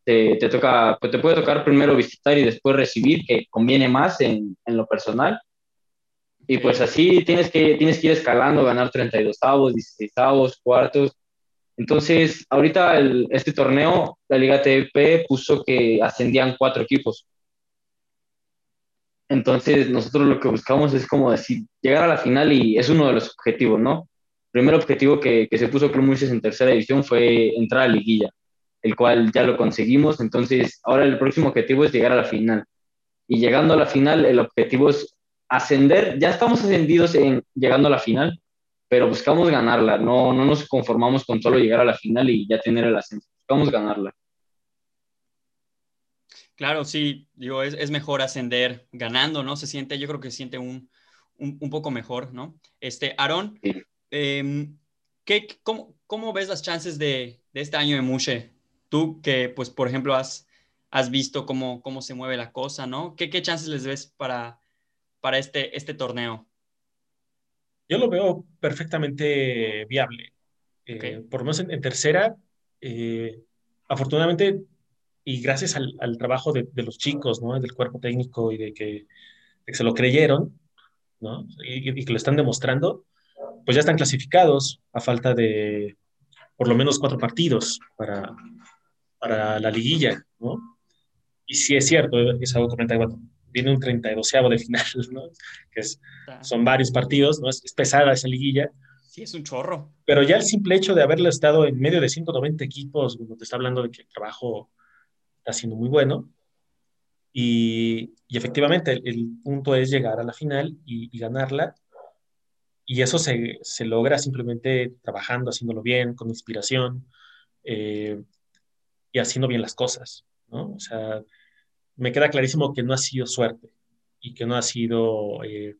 te, te, toca, pues te puede tocar primero visitar y después recibir, que conviene más en, en lo personal. Y pues así tienes que, tienes que ir escalando, ganar 32 avos, 16 avos, cuartos, entonces, ahorita este torneo, la Liga TP puso que ascendían cuatro equipos. Entonces, nosotros lo que buscamos es como decir, llegar a la final y es uno de los objetivos, ¿no? El primer objetivo que, que se puso Club Moisés en tercera división fue entrar a liguilla, el cual ya lo conseguimos. Entonces, ahora el próximo objetivo es llegar a la final. Y llegando a la final, el objetivo es ascender. Ya estamos ascendidos en llegando a la final, pero buscamos ganarla, no, no nos conformamos con solo llegar a la final y ya tener el ascenso, buscamos ganarla. Claro, sí, digo, es, es mejor ascender ganando, ¿no? Se siente, yo creo que se siente un, un, un poco mejor, ¿no? Este, Aaron, eh, ¿qué, cómo, cómo, ves las chances de, de, este año de Mushe? Tú que, pues, por ejemplo, has, has visto cómo, cómo se mueve la cosa, ¿no? ¿Qué, qué chances les ves para, para este, este torneo? Yo lo veo perfectamente viable. Eh, por lo menos en, tercera, eh, afortunadamente, y gracias al, trabajo de, los chicos, ¿no? del cuerpo técnico y de que, se lo creyeron, ¿no? Y, que lo están demostrando, pues ya están clasificados a falta de por lo menos cuatro partidos para, para la liguilla, ¿no? Y sí es cierto, es algo que comenta viene un 32 de final, ¿no? Que es, son varios partidos, ¿no? Es, pesada esa liguilla. Sí, es un chorro. Pero ya el simple hecho de haberle estado en medio de 190 equipos, cuando te está hablando de que el trabajo está siendo muy bueno. Y, efectivamente, el, punto es llegar a la final y, ganarla. Y eso se, se, logra simplemente trabajando, haciéndolo bien, con inspiración eh, y haciendo bien las cosas, ¿no? O sea, me queda clarísimo que no ha sido suerte y que no ha sido eh,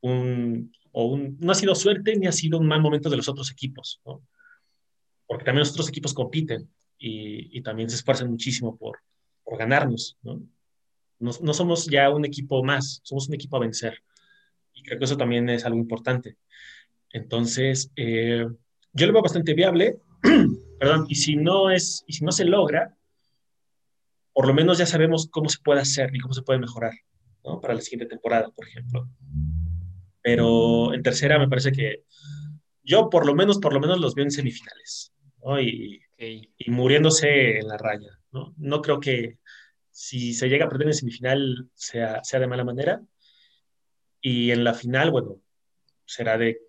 un, o un, no ha sido suerte ni ha sido un mal momento de los otros equipos, ¿no? porque también los otros equipos compiten y, y también se esfuerzan muchísimo por, por ganarnos. ¿no? ¿no? No, somos ya un equipo más, somos un equipo a vencer. Y creo que eso también es algo importante. Entonces, eh, yo lo veo bastante viable, perdón, y si no es, y si no se logra, por lo menos ya sabemos cómo se puede hacer y cómo se puede mejorar, ¿no? Para la siguiente temporada, por ejemplo. Pero en tercera me parece que yo por lo menos, por lo menos los veo en semifinales, ¿no? Y, y muriéndose en la raya, ¿no? No creo que si se llega a perder en semifinal sea, sea de mala manera. Y en la final, bueno, será de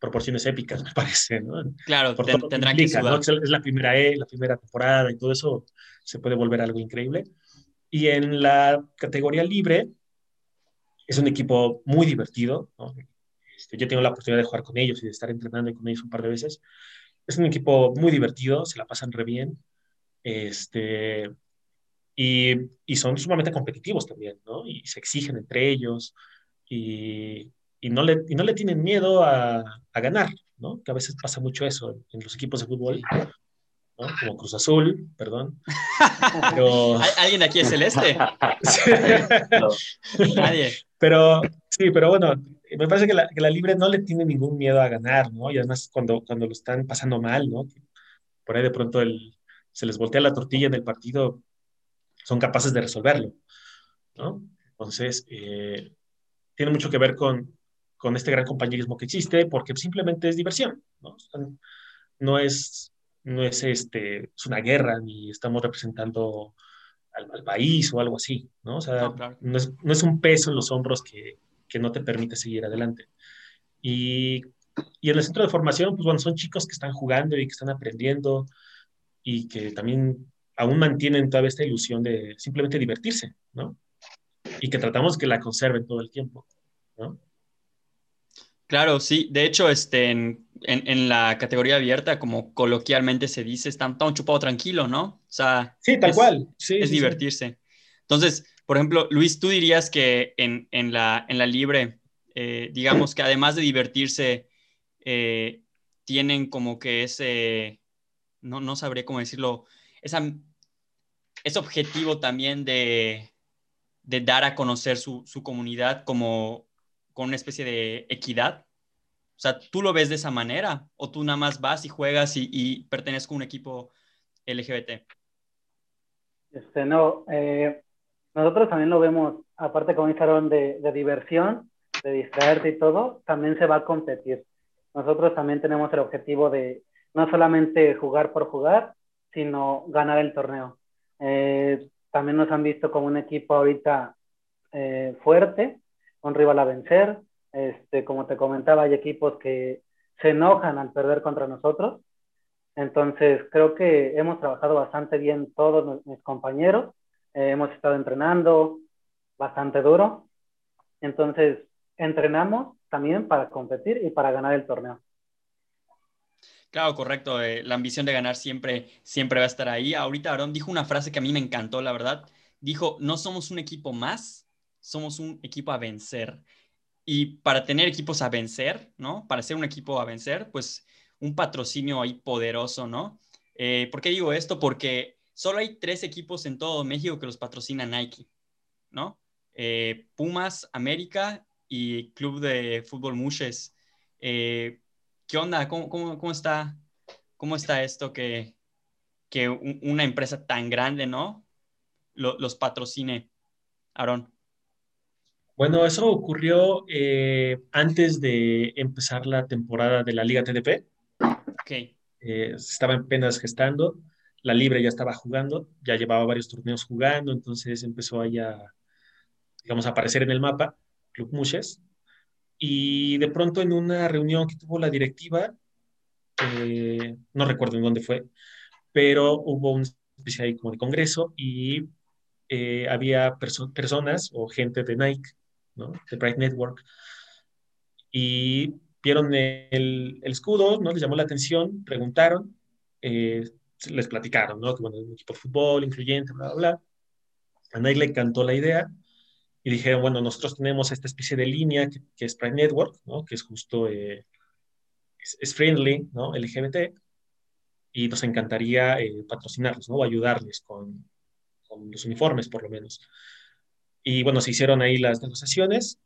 proporciones épicas, me parece, ¿no? Claro, tendrá que, ¿no? Es la primera E, la primera temporada y todo eso se puede volver algo increíble. Y en la categoría libre, es un equipo muy divertido. Este, yo tengo la oportunidad de jugar con ellos y de estar entrenando con ellos un par de veces. Es un equipo muy divertido, se la pasan re bien. Este, y, y son sumamente competitivos también, ¿no? Y se exigen entre ellos. Y, y, no, le, y no le tienen miedo a, a ganar, ¿no? Que a veces pasa mucho eso en los equipos de fútbol, ¿no? Como Cruz Azul, perdón. Pero... ¿Alguien aquí es celeste? Nadie. Pero sí, pero bueno, me parece que la, que la, libre no le tiene ningún miedo a ganar, ¿no? Y además cuando, cuando lo están pasando mal, ¿no? Por ahí de pronto el, se les voltea la tortilla en el partido, son capaces de resolverlo, ¿no? Entonces, eh, tiene mucho que ver con, con este gran compañerismo que existe, porque simplemente es diversión, ¿no? No es, no es, este, es una guerra, ni estamos representando al, país o algo así, ¿no? O sea, no, es, no, es, un peso en los hombros que, que no te permite seguir adelante. Y, y, en el centro de formación, pues bueno, son chicos que están jugando y que están aprendiendo y que también aún mantienen toda esta ilusión de simplemente divertirse, ¿no? Y que tratamos que la conserven todo el tiempo, ¿no? Claro, sí. De hecho, este, en, en, la categoría abierta, como coloquialmente se dice, está, un chupado tranquilo, ¿no? O sea, sí, tal cual. Sí, es divertirse. Entonces, por ejemplo, Luis, tú dirías que en, en la, en la libre, eh, digamos que además de divertirse, eh, tienen como que ese, no, no sabré cómo decirlo, esa, ese objetivo también de, de dar a conocer su, su comunidad como con una especie de equidad. O sea, ¿tú lo ves de esa manera? ¿O tú nada más vas y juegas y, y perteneces a un equipo LGBT? Este, no, eh, nosotros también lo vemos, aparte como dijeron, de, de diversión, de distraerte y todo, también se va a competir. Nosotros también tenemos el objetivo de no solamente jugar por jugar, sino ganar el torneo. Eh, también nos han visto como un equipo ahorita eh, fuerte, un rival a vencer. Este, como te comentaba, hay equipos que se enojan al perder contra nosotros. Entonces, creo que hemos trabajado bastante bien todos mis compañeros. Eh, hemos estado entrenando bastante duro. Entonces, entrenamos también para competir y para ganar el torneo. Claro, correcto. Eh, la ambición de ganar siempre, siempre va a estar ahí. Ahorita Aaron dijo una frase que a mí me encantó, la verdad. Dijo, no somos un equipo más, somos un equipo a vencer. Y para tener equipos a vencer, ¿no? Para ser un equipo a vencer, pues un patrocinio ahí poderoso, ¿no? Eh, ¿Por qué digo esto? Porque solo hay tres equipos en todo México que los patrocina Nike, ¿no? Eh, Pumas, América y Club de Fútbol Muches. Eh, ¿Qué onda? ¿Cómo, cómo, está, cómo está esto que, que una empresa tan grande, ¿no? los patrocine, Aarón. Bueno, eso ocurrió eh, antes de empezar la temporada de la Liga TDP. Ok. Eh, estaba apenas gestando, la Libre ya estaba jugando, ya llevaba varios torneos jugando, entonces empezó ahí a, digamos, aparecer en el mapa, Club Muches. Y de pronto en una reunión que tuvo la directiva, eh, no recuerdo en dónde fue, pero hubo una especie como de congreso y había personas o gente de Nike ¿no? de Bright Network, y vieron el, el, escudo, ¿no? les llamó la atención, preguntaron, eh, les platicaron, ¿no? que bueno, un equipo de fútbol incluyente, bla, bla, bla. A Nike le encantó la idea y dijeron, bueno, nosotros tenemos esta especie de línea que, que es Bright Network, ¿no? que es justo, eh, es, friendly, ¿no? LGBT, y nos encantaría eh, patrocinarlos, ¿no? O ayudarles con, con, los uniformes, por lo menos. Y bueno, se hicieron ahí las negociaciones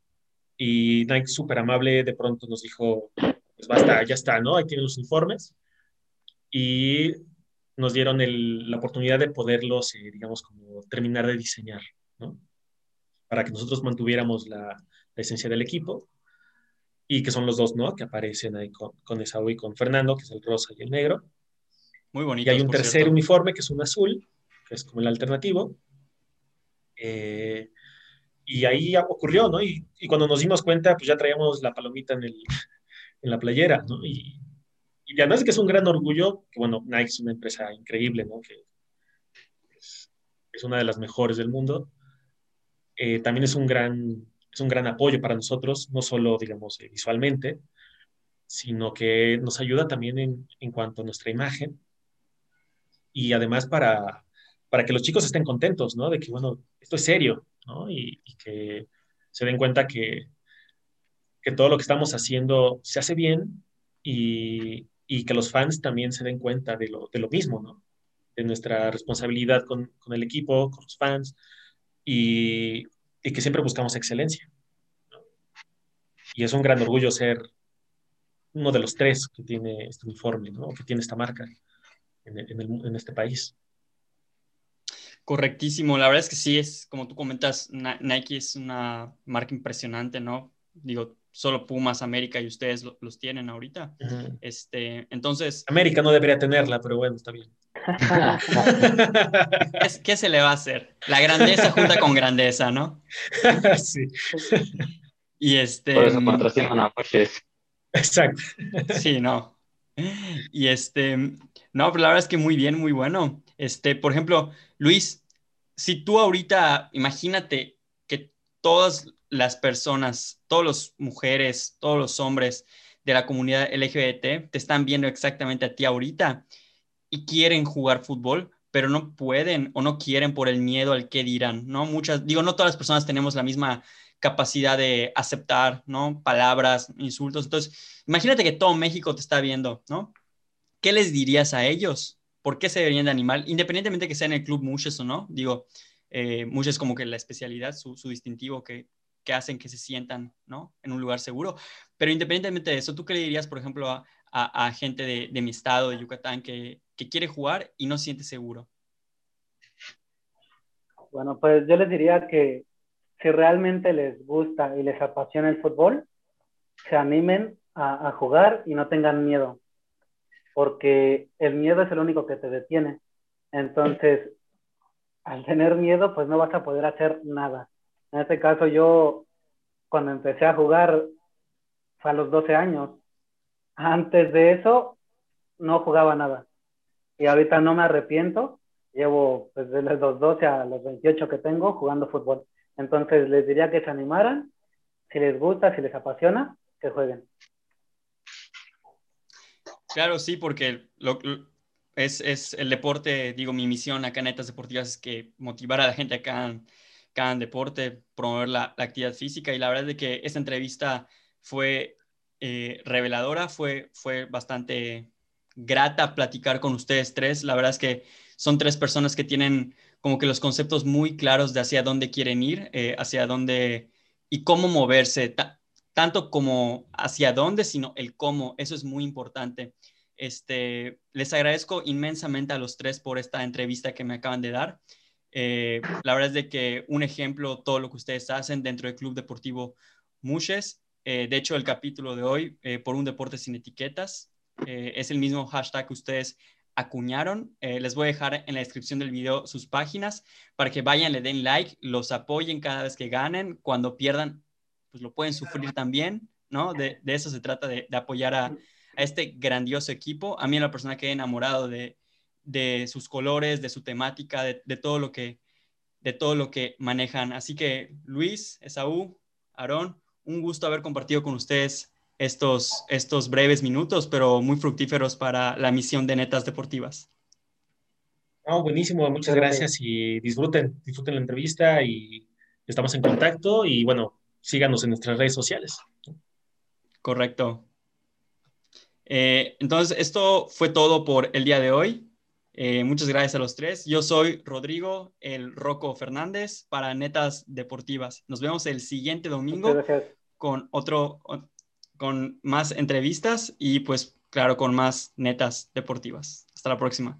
y Nike, súper amable, de pronto nos dijo, pues basta, ya está, ¿no? Ahí tienen los informes. Y nos dieron el, la oportunidad de poderlos, eh, digamos, como terminar de diseñar, ¿no? Para que nosotros mantuviéramos la, la, esencia del equipo y que son los dos, ¿no? Que aparecen ahí con, con Esaú y con Fernando, que es el rosa y el negro. Muy bonito. Y hay un tercer uniforme que es un azul, que es como el alternativo. Eh, y ahí ocurrió, ¿no? Y, y, cuando nos dimos cuenta, pues ya traíamos la palomita en, el, en la playera, ¿no? Y, y además de que es un gran orgullo, que bueno, Nike es una empresa increíble, ¿no? Que es, es una de las mejores del mundo. Eh, también es un, gran, es un gran apoyo para nosotros, no solo, digamos, eh, visualmente, sino que nos ayuda también en, en cuanto a nuestra imagen y además para, para que los chicos estén contentos, ¿no? De que, bueno, esto es serio, ¿no? Y, y que se den cuenta que, que todo lo que estamos haciendo se hace bien y, y que los fans también se den cuenta de lo, de lo mismo, ¿no? De nuestra responsabilidad con, con el equipo, con los fans y, y que siempre buscamos excelencia. ¿no? Y es un gran orgullo ser uno de los tres que tiene este uniforme, ¿no? que tiene esta marca en, en, el, en, este país. Correctísimo, la verdad es que sí, es como tú comentas, Nike es una marca impresionante, ¿no? Digo, solo Pumas, América y ustedes lo, los tienen ahorita. Uh -huh. este, entonces... América no debería tenerla, pero bueno, está bien. ¿Qué, ¿Qué, se le va a hacer? La grandeza junta con grandeza, ¿no? sí. Y este... Por eso patrocinan a Porsches. Exacto. Sí, no. Y este, no, pero la verdad es que muy bien, muy bueno. Este, por ejemplo, Luis, si tú ahorita, imagínate que todas las personas, todas las mujeres, todos los hombres de la comunidad LGBT te están viendo exactamente a ti ahorita y quieren jugar fútbol, pero no pueden o no quieren por el miedo al que dirán, ¿no? Muchas, digo, no todas las personas tenemos la misma capacidad de aceptar, ¿no? Palabras, insultos. Entonces, imagínate que todo México te está viendo, ¿no? ¿Qué les dirías a ellos? ¿Por qué se deberían de animar? Independientemente que sea en el club Mushes o no, digo, eh, como que la especialidad, su, su distintivo que, que, hacen que se sientan, ¿no? En un lugar seguro. Pero independientemente de eso, ¿tú qué le dirías, por ejemplo, a, a, gente de, de, mi estado, de Yucatán, que, que quiere jugar y no se siente seguro? Bueno, pues yo les diría que si realmente les gusta y les apasiona el fútbol, se animen a, a, jugar y no tengan miedo, porque el miedo es el único que te detiene. Entonces, al tener miedo, pues no vas a poder hacer nada. En este caso, yo cuando empecé a jugar fue a los 12 años. Antes de eso, no jugaba nada. Y ahorita no me arrepiento. Llevo pues, desde los 12 a los 28 que tengo jugando fútbol. Entonces les diría que se animaran, si les gusta, si les apasiona, que jueguen. Claro, sí, porque lo, es, es, el deporte, digo, mi misión acá en Netas Deportivas es que motivar a la gente acá cada deporte, promover la, actividad física y la verdad es de que esta entrevista fue eh, reveladora, fue, fue bastante grata platicar con ustedes tres. La verdad es que son tres personas que tienen como que los conceptos muy claros de hacia dónde quieren ir, eh, hacia dónde y cómo moverse, tanto como hacia dónde, sino el cómo. Eso es muy importante. Este, les agradezco inmensamente a los tres por esta entrevista que me acaban de dar. Eh, la verdad es de que un ejemplo, todo lo que ustedes hacen dentro del Club Deportivo Mushes. Eh, de hecho, el capítulo de hoy, eh, por un deporte sin etiquetas, eh, es el mismo hashtag que ustedes acuñaron. Les voy a dejar en la descripción del video sus páginas para que vayan, le den like, los apoyen cada vez que ganen. Cuando pierdan, pues lo pueden sufrir también, ¿no? De, eso se trata, de, de apoyar a, a, este grandioso equipo. A mí, la persona que he enamorado de, de sus colores, de su temática, de, de, todo lo que, de todo lo que manejan. Así que, Luis, Esaú, Aarón, un gusto haber compartido con ustedes estos, estos breves minutos, pero muy fructíferos para la misión de Netas Deportivas. Oh, buenísimo, muchas gracias y disfruten, disfruten la entrevista y estamos en contacto y bueno, síganos en nuestras redes sociales. Correcto. Eh, entonces, esto fue todo por el día de hoy. Eh, muchas gracias a los tres. Yo soy Rodrigo, el Roco Fernández, para Netas Deportivas. Nos vemos el siguiente domingo con otro, con más entrevistas y pues claro, con más netas deportivas. Hasta la próxima.